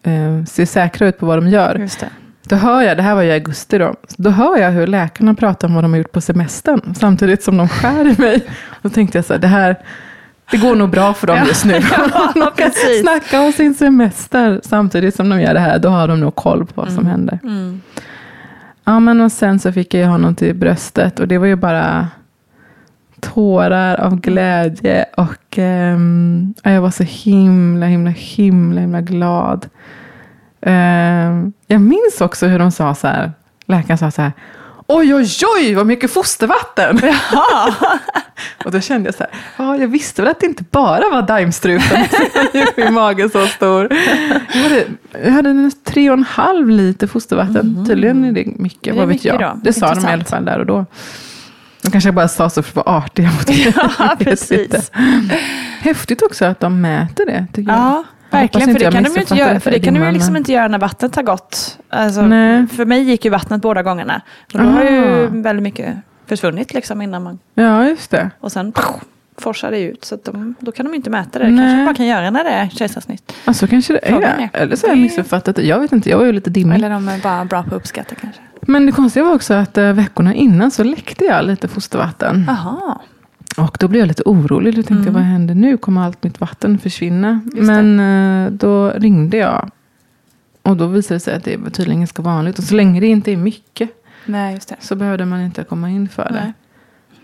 eh, se säkra ut på vad de gör. Just det. Då hör jag, det här var i augusti då, då hör jag hur läkarna pratar om vad de har gjort på semestern, samtidigt som de skär i mig. Då tänkte jag så här, det här, det går nog bra för dem just nu. *laughs* Ja, precis. Snacka om sin semester samtidigt som de gör det här, då har de nog koll på vad som händer. Mm. Ja, men och sen så fick jag honom till bröstet och det var ju bara tårar av glädje och ja, jag var så himla, himla, himla, himla glad. Ehm, jag minns också hur de sa så här, läkaren sa så här, oj, oj, oj, vad mycket fostervatten. *laughs* och då kände jag så här, ja, jag visste väl att det inte bara var daimstrupen som gjorde min mage så stor. Jag hade, jag hade en tre och en halv liter fostervatten. Tydligen är det mycket, Det är vad vet mycket jag. då. Det sa de i alla Intressant. fall där och då. De kanske bara sa så för att vara artiga mot mig. *laughs* Ja, *laughs* precis. Häftigt också att de mäter det, tycker. Ja, Jag verkligen. För det kan de ju inte göra, för det kan de ju liksom inte göra när vattnet har gått. Alltså, Nej. för mig gick ju vattnet båda gångerna. Och då har ju väldigt mycket försvunnit liksom innan man... Ja, just det. Och sen forsar det ut. Så de, då kan de ju inte mäta det. Det kanske man kan göra när det är kejsarsnitt. Ja, så kanske det är. är. Eller så har jag missuppfattat det. Jag vet inte, jag var ju lite dimmig. Eller de är bara bra på att uppskatta kanske. Men det konstiga var också att eh, veckorna innan så läckte jag lite fostervatten. Jaha. Och då blev jag lite orolig. Då tänkte jag, vad händer nu? Kommer allt mitt vatten försvinna? Mm. det. Men eh, då ringde jag. Och då visade det sig att det var tydligen ganska vanligt. Och så länge det inte är mycket Nej, just det. så behövde man inte komma in för det. Nej.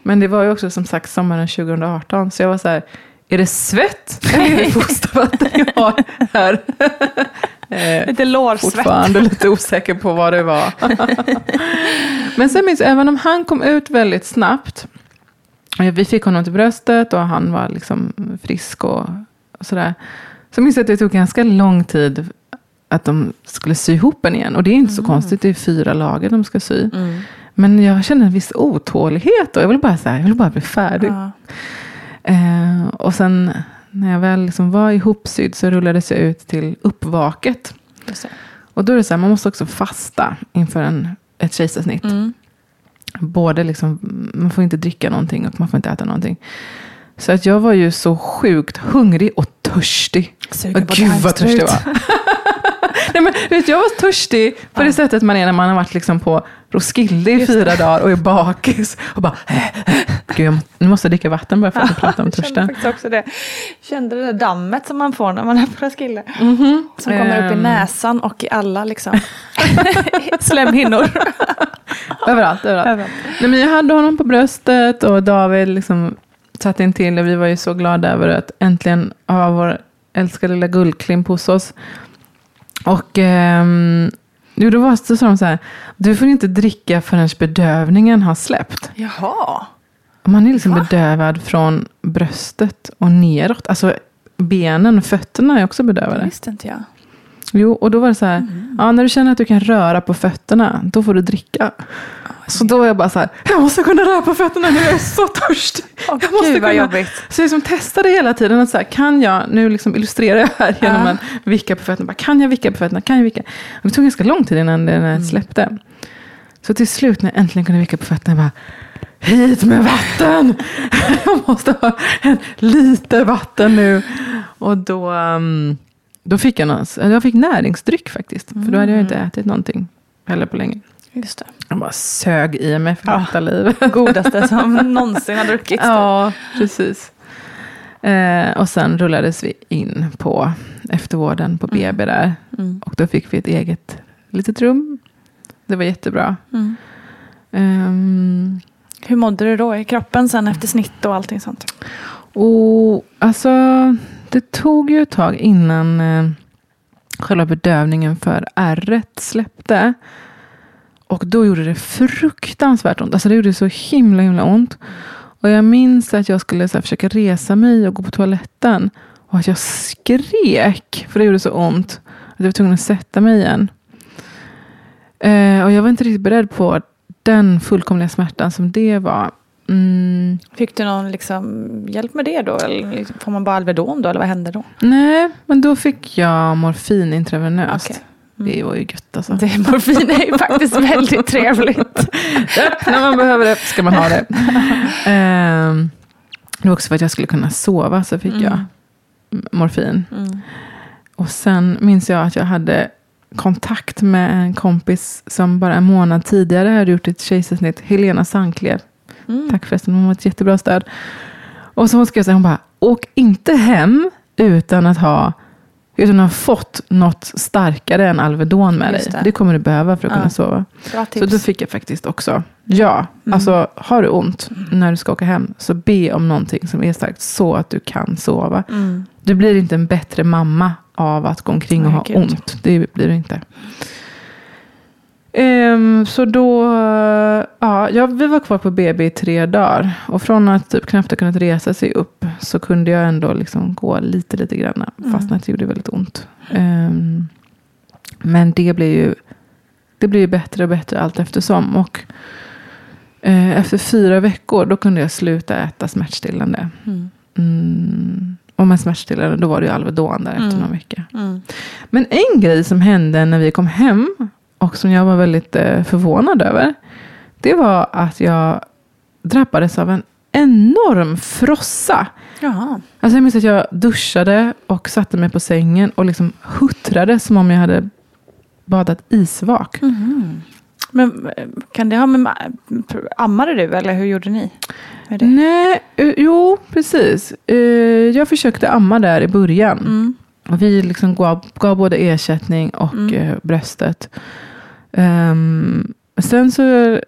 Men det var ju också som sagt sommaren 2018. Så jag var så här, är det svett eller är det fostervatten jag har här? *laughs* Eh, Lite lårsvett. Fortfarande lite osäker på vad det var. *laughs* Men sen minns jag, även om han kom ut väldigt snabbt. Eh, Vi fick honom till bröstet och han var liksom frisk och, och sådär. Så minns jag att det tog ganska lång tid att de skulle sy ihop en igen. Och det är inte så konstigt, det är fyra lager de ska sy. Mm. Men jag kände en viss otålighet och jag ville bara, så här, jag ville bara bli färdig. Ja. Eh, och sen när jag väl liksom var ihopsydd så rullades jag ut till uppvaket. Och då är det så här, man måste också fasta inför en, ett kejsarsnitt. Mm. Både liksom, man får inte dricka någonting och man får inte äta någonting. Så att jag var ju så sjukt hungrig och törstig. På Gud vad törstig jag var. *laughs* Nej, men, vet, jag var törstig på det sättet man är när man har varit liksom på Roskilde i fyra dagar och är bakis. Och bara, Gud, jag, nu måste jag dricka vatten bara för att prata om Jag kände törsten. faktiskt också det. Kände det där dammet som man får när man är på Roskilde. Mhm. Som kommer upp i Ehm. näsan och i alla liksom. *laughs* slemhinnor. Överallt, överallt. Överallt. Nej, men jag hade honom på bröstet och David liksom satt in till och vi var ju så glada över att äntligen ha vår älskade lilla guldklimp hos oss. Och ehm, jo, då var det så sa de så här, du får inte dricka förrän bedövningen har släppt. Jaha. Man är liksom bedövad från bröstet och neråt. Alltså benen och fötterna är också Det bedövade. visste inte jag. Jo, och då var det så här, ja, när du känner att du kan röra på fötterna, då får du dricka. Så då är jag bara så här, jag måste kunna röra på fötterna nu, jag är så törstig. Jag måste gud, kunna. jobbigt. Så jag liksom testade hela tiden, att så här, kan jag, nu liksom illustrerar jag här genom Ja. att vicka på fötterna, bara, kan jag vicka på fötterna, kan jag vicka? Och det tog ganska lång tid innan Mm. det släppte. Så till slut när jag äntligen kunde vicka på fötterna, jag bara, hit med vatten! *laughs* jag måste ha en liter vatten nu. Och då, um, då fick jag, någon, jag fick näringsdryck faktiskt, för då hade jag inte ätit någonting heller på länge. Just det. Jag bara sög i mig för Ja. detta liv. *laughs* Godaste som någonsin har druckits. Ja, precis. Eh, och sen rullades vi in på eftervården på BB där. Mm. Och då fick vi ett eget litet rum. Det var jättebra. Mm. Ehm, Hur mådde du då i kroppen sen efter snitt och allting sånt? och alltså, det tog ju ett tag innan eh, själva bedövningen för ärret släppte. Och då gjorde det fruktansvärt ont. Alltså det gjorde så himla himla ont. Och jag minns att jag skulle så här, försöka resa mig och gå på toaletten. Och att jag skrek, för det gjorde så ont. Att jag var tvungen att sätta mig igen. Eh, och jag var inte riktigt beredd på den fullkomliga smärtan som det var. Mm. Fick du någon liksom hjälp med det då? Eller liksom, får man bara Alvedon då? Eller vad hände då? Nej, men då fick jag morfin intravenöst. Okej. Det var ju gött alltså. Det, morfin är ju faktiskt väldigt trevligt. *laughs* När man behöver det ska man ha det. Ehm, det var också för att jag skulle kunna sova så fick jag morfin. Mm. Och sen minns jag att jag hade kontakt med en kompis som bara en månad tidigare hade gjort ett kejsarsnitt. Helena Sanklev. Mm. Tack förresten, hon var ett jättebra stöd. Och så skrev jag så här, hon bara, åk inte hem utan att ha utan att ha fått något starkare än Alvedon med Just dig. det. Det. kommer du behöva för att Ja. kunna sova. Så då fick jag faktiskt också, ja, Mm. alltså har du ont när du ska åka hem, så be om någonting som är starkt så att du kan sova. Mm. Du blir inte en bättre mamma av att gå omkring och ha ont. Det blir du inte. Ehm, så då, ja, ja, vi var kvar på BB i tre dagar. Och från att typ knappt ha kunnat resa sig upp så kunde jag ändå liksom gå lite, lite grann. Fast att det gjorde väldigt ont. Ehm, men det blev ju det blir ju bättre och bättre allt eftersom. Och eh, efter fyra veckor då kunde jag sluta äta smärtstillande. Mm. Mm. Och med smärtstillande då var det ju Alvedon där efter Mm. någon vecka. Mm. Men en grej som hände när vi kom hem och som jag var väldigt eh, förvånad över. Det var att jag drabbades av en enorm frossa. Jaha. Alltså jag minns att jag duschade och satte mig på sängen och liksom huttrade som om jag hade badat isvak. Mhm. Men eh, kan det ha med... ma- Ammade du eller hur gjorde ni? Nej, eh, jo precis. Jag försökte amma där i början. Mm. Vi liksom gav, gav både ersättning och Mm. eh, bröstet. Ehm, sen så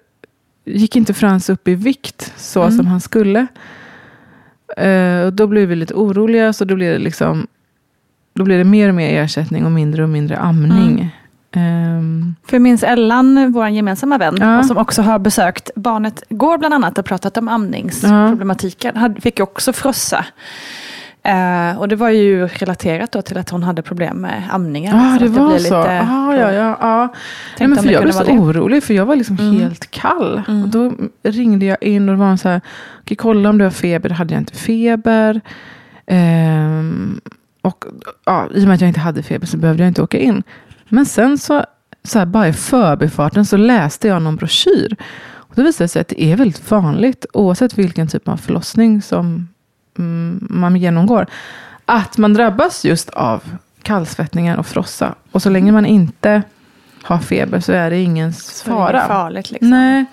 gick inte Frans upp i vikt så Mm. som han skulle. Och då blev vi lite oroliga. Så då blev det liksom då blev det mer och mer ersättning och mindre och mindre amning. Ehm, För jag minns Ellan, vår gemensamma vän, Ja. och som också har besökt Barnet Går bland annat och pratat om amningsproblematiken. Hade- Fick ju också frossa. Eh, och det var ju relaterat då till att hon hade problem med amningen. Så det var blir så. lite- ah, ja, ja, ja. Nej, men för det jag blev så det. orolig, för jag var liksom Mm. helt kall. Mm. Och då ringde jag in och det var så här, okej, kolla om du har feber. Då hade jag inte feber. Ehm, och ja, i och med att jag inte hade feber så behövde jag inte åka in. Men sen så, så här, bara i förbifarten så läste jag någon broschyr. Och då visade det sig att det är väldigt vanligt, oavsett vilken typ av förlossning som man genomgår, att man drabbas just av kallsvettningar och frossa. Och så länge man inte har feber så är det ingen Så det är fara. farligt liksom. Nej.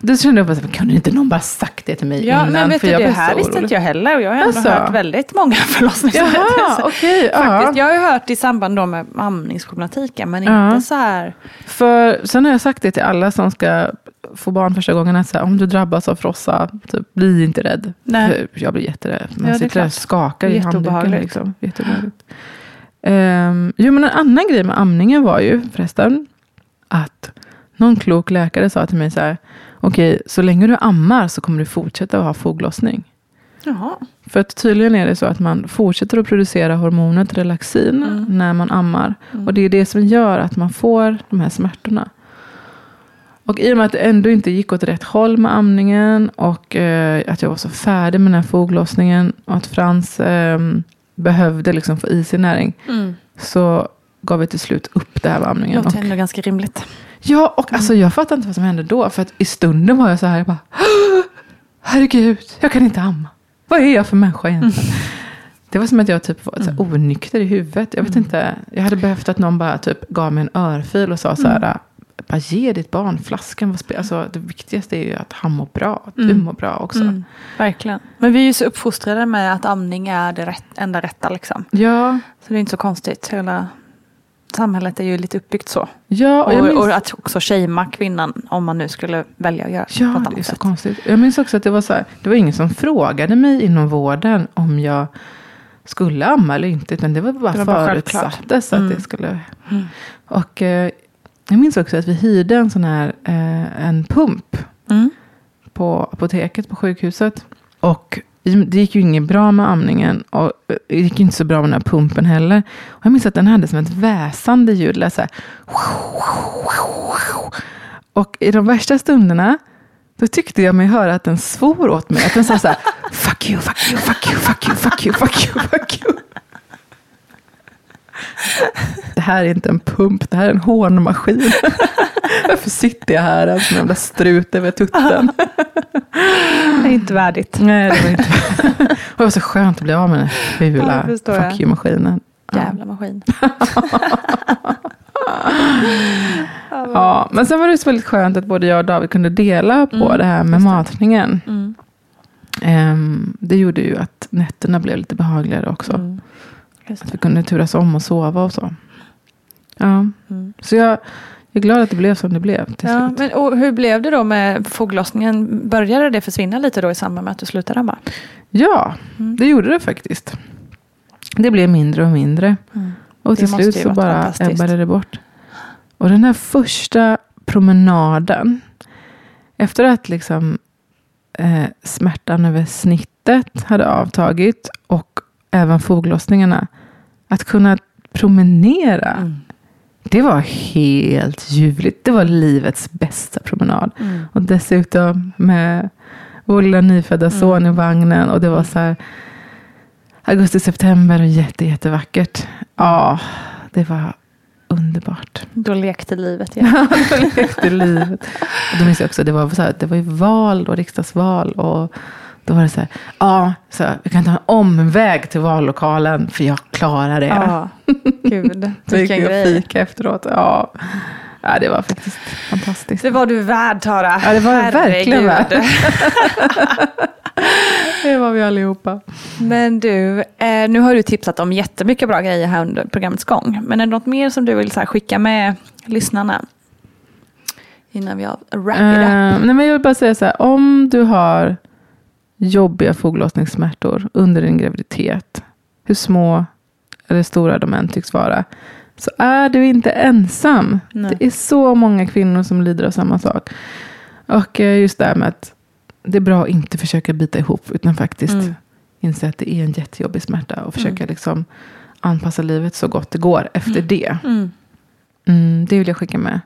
Och det kände jag bara, kunde inte någon bara sagt det till mig Ja, innan? men vet för du, jag det här visste inte jag heller. Och jag har ändå Alltså. hört väldigt många *laughs* förlossningsberättelser. Faktiskt. Jag har ju hört i samband då med amningsproblematiken, men Ja. inte så här... För sen har jag sagt det till alla som ska få barn första gången. Att så här, om du drabbas av frossa, typ, bli inte rädd. Nej. För jag blir jätterädd. Man Ja, sitter där och skakar i handduken. Liksom. Jätteobehagligt. Um, jo, men en annan grej med amningen var ju förresten att någon klok läkare sa till mig så här. Okej, så länge du ammar så kommer du fortsätta att ha foglossning. Jaha. För att tydligen är det så att man fortsätter att producera hormonet relaxin Mm. när man ammar. Och det är det som gör att man får de här smärtorna. Och i och med att det ändå inte gick åt rätt håll med amningen och eh, att jag var så färdig med den här foglossningen och att Frans eh, behövde liksom få i sig näring. Mm. Så gav vi till slut upp det här med amningen. Låter Och, ändå ganska rimligt. ja, och alltså jag fattar inte vad som hände då. För att i stunden var jag så här, jag bara, herregud, jag kan inte amma. Vad är jag för människa egentligen? *laughs* Det var som att jag typ var så här, onykter i huvudet. Jag vet inte, jag hade behövt att någon bara typ gav mig en örfil och sa så här, bara ge ditt barn flaskan. Spe- Alltså, det viktigaste är ju att han mår bra, att du mår bra också. Mm, verkligen. Men vi är ju så uppfostrade med att amning är det rätt, enda rätta. Liksom. Ja, Så det är inte så konstigt. Hela samhället är ju lite uppbyggt så. ja och Och, minns, och att också shamea kvinnan om man nu skulle välja att göra på ja ett det är annat så sätt. konstigt. Jag minns också att det var så här, det var ingen som frågade mig inom vården om jag skulle amma eller inte. Utan det var bara, Det var bara förutsattes att Mm. det skulle. Och eh, jag minns också att vi hyrde en sån här, eh, en pump Mm. på apoteket på sjukhuset. Och det gick ju inget bra med amningen. Och det gick inte så bra med den här pumpen heller. Och jag minns att den hade som ett väsande ljud. Så här. Och i de värsta stunderna. Då tyckte jag mig höra att den svor åt mig. Att den sa så här. Fuck you, fuck you, fuck you, fuck you, fuck you, fuck you, fuck you. Det här är inte en pump, det här är en hånmaskin. *laughs* Varför sitter jag här som en jävla strut över tutten? *laughs* Det är inte värdigt. Nej, det var inte. Och det var så skönt att bli av med den Ja, fula jag. fuck you-maskinen. Ja. Jävla maskin. *laughs* Ja, men sen var det så väldigt skönt att både jag och David kunde dela på Mm, det här med det. matningen. Mm. Ehm, det gjorde ju att nätterna blev lite behagligare också. Mm. Just Att vi kunde turas om och sova och så. Ja, Mm. så jag, jag är glad att det blev som det blev Ja, men, och hur blev det då med foglossningen? Började det försvinna lite då i samband med att du slutade amma? Ja, Mm. det gjorde det faktiskt. Det blev mindre och mindre. Mm. Och till slut så bara ebbade det bort. Och den här första promenaden. Efter att liksom eh, smärtan över snittet hade avtagit. Och även foglossningarna. Att kunna promenera. Mm. Det var helt ljuvligt. Det var livets bästa promenad. Mm. Och dessutom med vår lilla nyfödda son i vagnen. Och det var så här augusti, september och jätte, jättevackert. Ja, det var underbart. Då lekte livet igen. *laughs* Det var lekte livet. Och då minns jag också, det var, så här, det var ju val då, riksdagsval. Och då var det så här, ja, så vi kan ta en omväg till vallokalen för jag klarar det. Ja, gud. *laughs* så gick och grej. fika efteråt. Ja. ja, det var faktiskt fantastiskt. Det var du värd Tara. Ja, det var jag verkligen värd. *laughs* Det var vi allihopa. Men du, eh, nu har du tipsat om jättemycket bra grejer här under programmets gång. Men är det något mer som du vill så skicka med lyssnarna? Innan vi har wrap it up. Eh, nej, men jag vill bara säga så här, om du har jobbiga foglossningssmärtor under din graviditet, hur små eller stora de än tycks vara, så är du inte ensam. Nej. Det är så många kvinnor som lider av samma sak. Och eh, just det här med att det är bra att inte försöka bita ihop, utan faktiskt Mm. inse att det är en jättejobbig smärta och försöka liksom anpassa livet så gott det går efter det. Mm. Mm, det vill jag skicka med.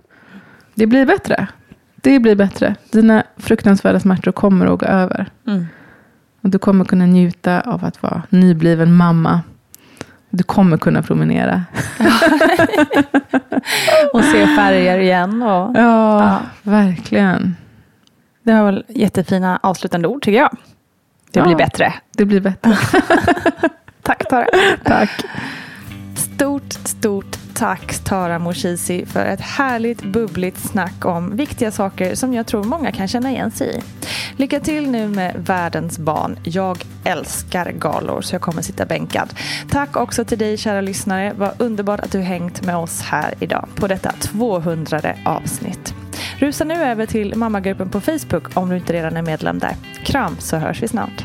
Det blir bättre. Det blir bättre. Dina fruktansvärda smärtor kommer att gå över. Och du kommer kunna njuta av att vara nybliven mamma. Du kommer kunna promenera. *laughs* Och se färger igen. Och, Ja, Ja. verkligen. Det var väl jättefina avslutande ord tycker jag. Det Ja. blir bättre. Det blir bättre. *laughs* Tack Tara. Tack. Stort, stort tack Tara Moshizi för ett härligt bubbligt snack om viktiga saker som jag tror många kan känna igen sig i. Lycka till nu med världens barn. Jag älskar galor så jag kommer sitta bänkad. Tack också till dig kära lyssnare. Vad underbart att du hängt med oss här idag på detta 200 avsnitt. Rusa nu över till mammagruppen på Facebook om du inte redan är medlem där. Kram så hörs vi snart.